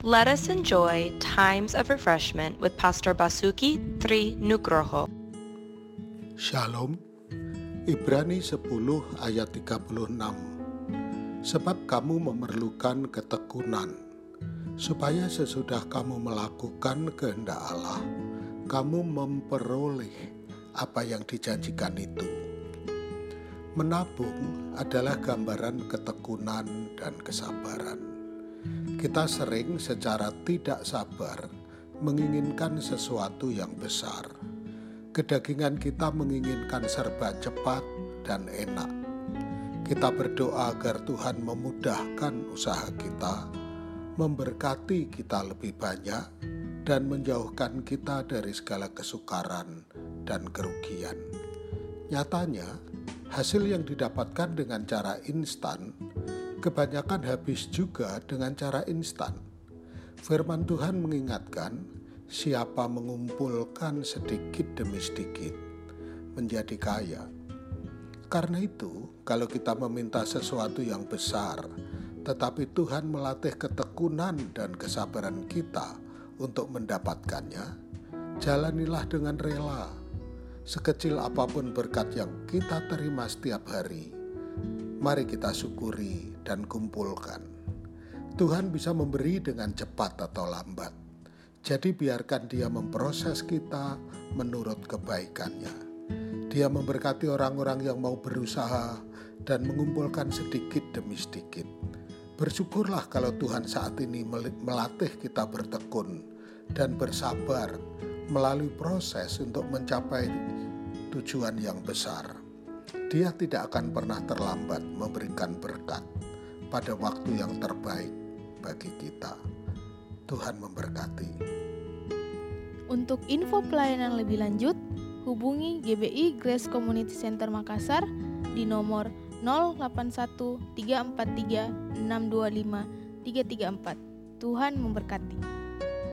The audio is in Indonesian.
Let us enjoy times of refreshment with Pastor Basuki Tri Nugroho. Shalom. Ibrani 10 ayat 36. Sebab kamu memerlukan ketekunan supaya sesudah kamu melakukan kehendak Allah, kamu memperoleh apa yang dijanjikan itu. Menabung adalah gambaran ketekunan dan kesabaran. Kita sering secara tidak sabar menginginkan sesuatu yang besar. Kedagingan kita menginginkan serba cepat dan enak. Kita berdoa agar Tuhan memudahkan usaha kita, memberkati kita lebih banyak, dan menjauhkan kita dari segala kesukaran dan kerugian. Nyatanya, hasil yang didapatkan dengan cara instan kebanyakan habis juga dengan cara instan. Firman Tuhan mengingatkan, siapa mengumpulkan sedikit demi sedikit menjadi kaya. Karena itu, kalau kita meminta sesuatu yang besar, tetapi Tuhan melatih ketekunan dan kesabaran kita untuk mendapatkannya, jalanilah dengan rela. Sekecil apa pun berkat yang kita terima setiap hari, mari kita syukuri dan kumpulkan. Tuhan bisa memberi dengan cepat atau lambat. Jadi biarkan dia memproses kita menurut kebaikannya. Dia memberkati orang-orang yang mau berusaha dan mengumpulkan sedikit demi sedikit. Bersyukurlah kalau Tuhan saat ini melatih kita bertekun dan bersabar melalui proses untuk mencapai tujuan yang besar. Dia tidak akan pernah terlambat memberikan berkat pada waktu yang terbaik bagi kita. Tuhan memberkati. Untuk info pelayanan lebih lanjut, hubungi GBI Grace Community Center Makassar di nomor 081 343 625 334. Tuhan memberkati.